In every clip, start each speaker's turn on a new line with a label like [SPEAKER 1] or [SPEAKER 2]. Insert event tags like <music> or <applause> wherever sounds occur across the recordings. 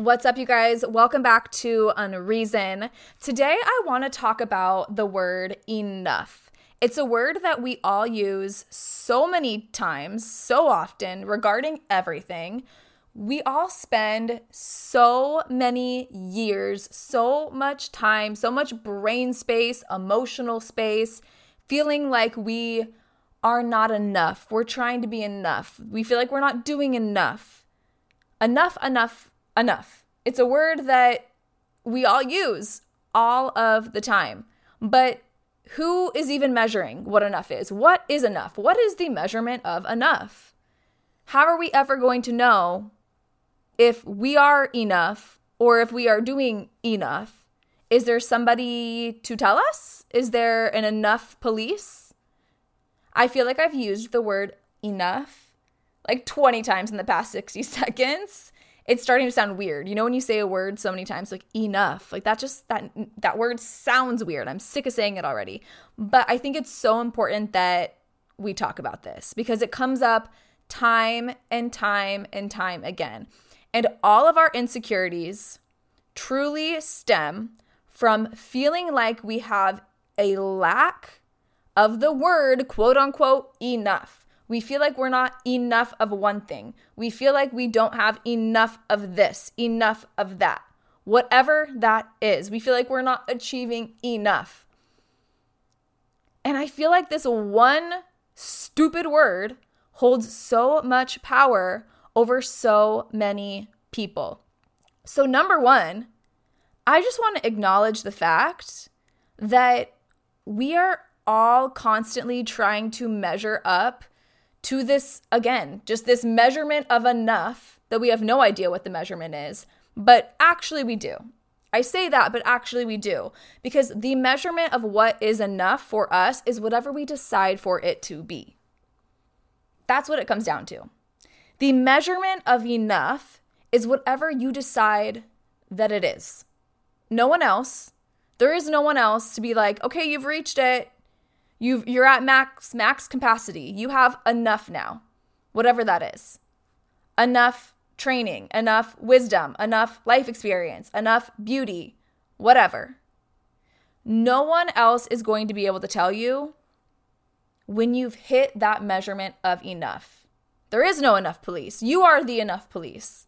[SPEAKER 1] What's up, you guys? Welcome back to Unreazon. Today, I want to talk about the word enough. It's a word that we all use so many times, so often, regarding everything. We all spend so many years, so much time, so much brain space, emotional space, feeling like we are not enough. We're trying to be enough. We feel like we're not doing enough. Enough, enough, enough. It's a word that we all use all of the time. But who is even measuring what enough is? What is enough? What is the measurement of enough? How are we ever going to know if we are enough or if we are doing enough? Is there somebody to tell us? Is there an enough police? I feel like I've used the word enough like 20 times in the past 60 <laughs> seconds it's starting to sound weird. You know when you say a word so many times like enough, like that just that that word sounds weird. I'm sick of saying it already. But I think it's so important that we talk about this because it comes up time and time and time again. And all of our insecurities truly stem from feeling like we have a lack of the word quote unquote enough. We feel like we're not enough of one thing. We feel like we don't have enough of this, enough of that. Whatever that is, we feel like we're not achieving enough. And I feel like this one stupid word holds so much power over so many people. So, number one, I just want to acknowledge the fact that we are all constantly trying to measure up to this, again, just this measurement of enough that we have no idea what the measurement is, but actually we do. I say that, but actually we do. Because the measurement of what is enough for us is whatever we decide for it to be. That's what it comes down to. The measurement of enough is whatever you decide that it is. No one else. There is no one else to be like, okay, you've reached it. You've, you're at max max capacity. You have enough now, whatever that is. Enough training, enough wisdom, enough life experience, enough beauty, whatever. No one else is going to be able to tell you when you've hit that measurement of enough. There is no enough police. You are the enough police.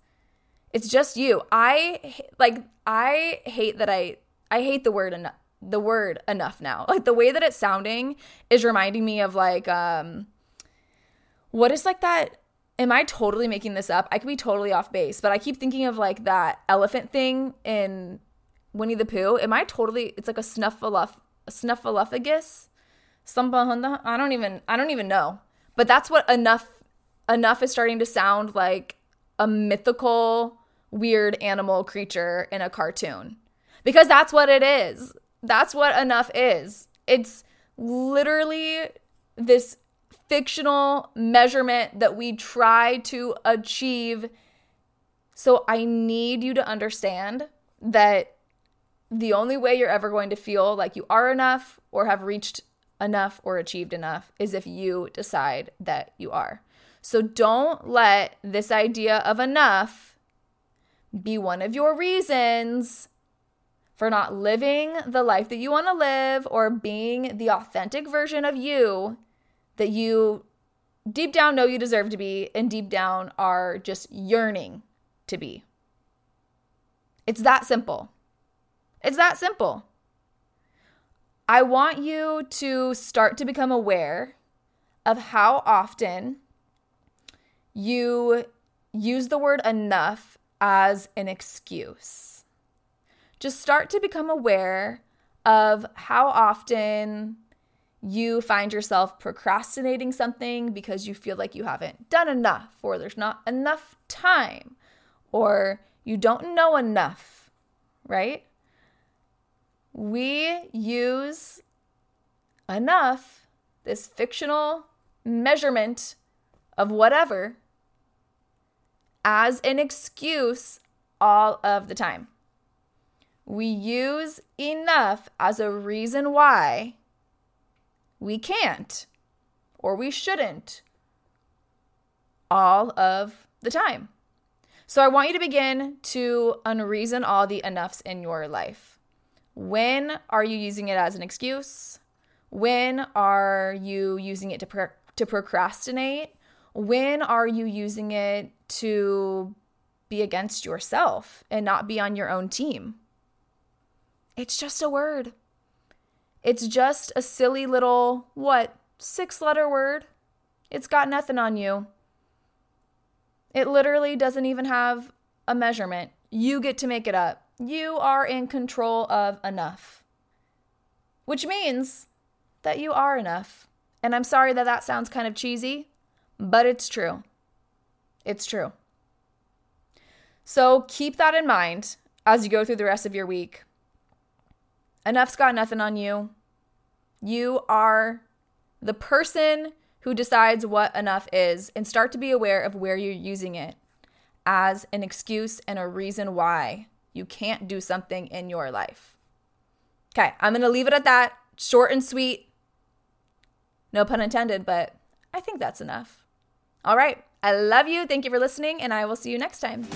[SPEAKER 1] It's just you. I like I hate that I I hate the word enough the word enough now. <laughs> Like the way that it's sounding is reminding me of like um what is like that am I totally making this up? I could be totally off base, but I keep thinking of like that elephant thing in Winnie the Pooh. Am I totally it's like a snuffleup a snuffleupagus? I don't even I don't even know. But that's what enough enough is starting to sound like a mythical weird animal creature in a cartoon. Because that's what it is. That's what enough is. It's literally this fictional measurement that we try to achieve. So I need you to understand that the only way you're ever going to feel like you are enough or have reached enough or achieved enough is if you decide that you are. So don't let this idea of enough be one of your reasons for not living the life that you want to live or being the authentic version of you that you deep down know you deserve to be and deep down are just yearning to be. It's that simple. It's that simple. I want you to start to become aware of how often you use the word enough as an excuse just start to become aware of how often you find yourself procrastinating something because you feel like you haven't done enough, or there's not enough time, or you don't know enough, right? We use enough, this fictional measurement of whatever, as an excuse all of the time we use enough as a reason why we can't or we shouldn't all of the time. So I want you to begin to unreazon all the enoughs in your life. When are you using it as an excuse? When are you using it to, pro- to procrastinate? When are you using it to be against yourself and not be on your own team? It's just a word. It's just a silly little, what, six letter word. It's got nothing on you. It literally doesn't even have a measurement. You get to make it up. You are in control of enough, which means that you are enough. And I'm sorry that that sounds kind of cheesy, but it's true. It's true. So keep that in mind as you go through the rest of your week. Enough's got nothing on you. You are the person who decides what enough is and start to be aware of where you're using it as an excuse and a reason why you can't do something in your life. Okay, I'm to leave it at that. Short and sweet. No pun intended, but I think that's enough. All right. I love you. Thank you for listening, and I will see you next time.